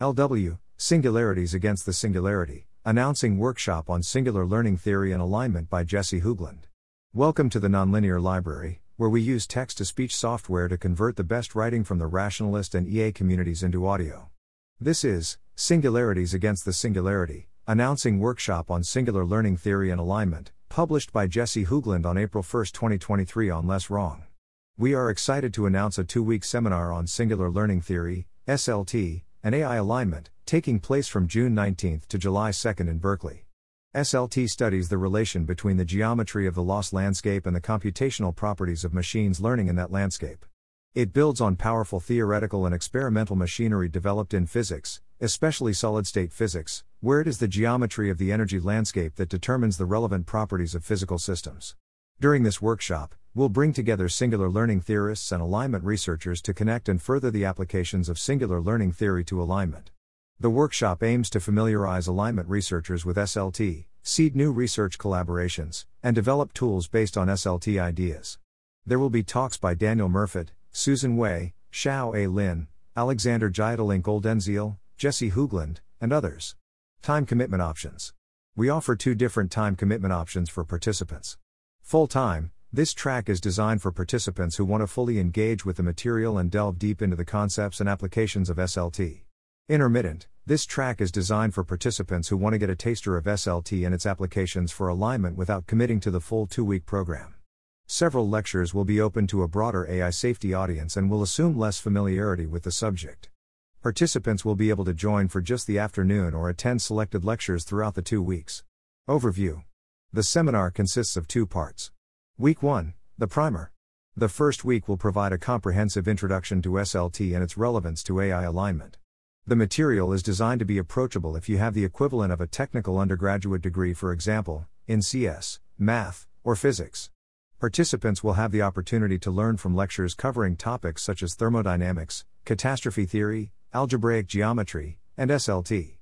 LW Singularities Against the Singularity, announcing workshop on singular learning theory and alignment by Jesse Hoogland. Welcome to the Nonlinear Library, where we use text to speech software to convert the best writing from the rationalist and EA communities into audio. This is Singularities Against the Singularity, announcing workshop on singular learning theory and alignment, published by Jesse Hoogland on April 1, 2023 on Less Wrong. We are excited to announce a two week seminar on singular learning theory, SLT, and AI alignment, taking place from June 19 to July 2 in Berkeley. SLT studies the relation between the geometry of the loss landscape and the computational properties of machines learning in that landscape. It builds on powerful theoretical and experimental machinery developed in physics, especially solid state physics, where it is the geometry of the energy landscape that determines the relevant properties of physical systems. During this workshop, we'll bring together singular learning theorists and alignment researchers to connect and further the applications of singular learning theory to alignment. The workshop aims to familiarize alignment researchers with SLT, seed new research collaborations, and develop tools based on SLT ideas. There will be talks by Daniel Murfet, Susan Wei, Shaowei Lin, Alexander Gietelink Oldenziel, Jesse Hoogland, and others. Time commitment options. We offer two different time commitment options for participants. Full time, this track is designed for participants who want to fully engage with the material and delve deep into the concepts and applications of SLT. Intermittent, this track is designed for participants who want to get a taster of SLT and its applications for alignment without committing to the full two week program. Several lectures will be open to a broader AI safety audience and will assume less familiarity with the subject. Participants will be able to join for just the afternoon or attend selected lectures throughout the two weeks. Overview the seminar consists of two parts. Week 1, the primer. The first week will provide a comprehensive introduction to SLT and its relevance to AI alignment. The material is designed to be approachable if you have the equivalent of a technical undergraduate degree, for example, in CS, math, or physics. Participants will have the opportunity to learn from lectures covering topics such as thermodynamics, catastrophe theory, algebraic geometry, and SLT.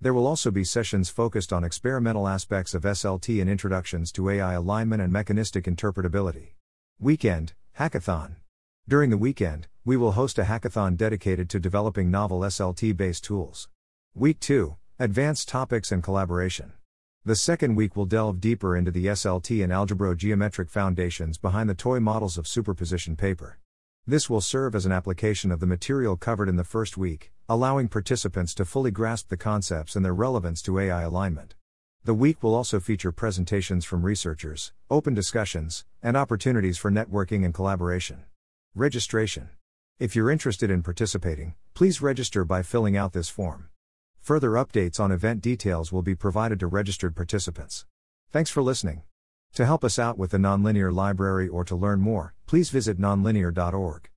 There will also be sessions focused on experimental aspects of SLT and introductions to AI alignment and mechanistic interpretability. Weekend, Hackathon. During the weekend, we will host a hackathon dedicated to developing novel SLT based tools. Week 2, Advanced Topics and Collaboration. The second week will delve deeper into the SLT and algebro geometric foundations behind the toy models of superposition paper. This will serve as an application of the material covered in the first week, allowing participants to fully grasp the concepts and their relevance to AI alignment. The week will also feature presentations from researchers, open discussions, and opportunities for networking and collaboration. Registration. If you're interested in participating, please register by filling out this form. Further updates on event details will be provided to registered participants. Thanks for listening. To help us out with the Nonlinear Library or to learn more, please visit nonlinear.org.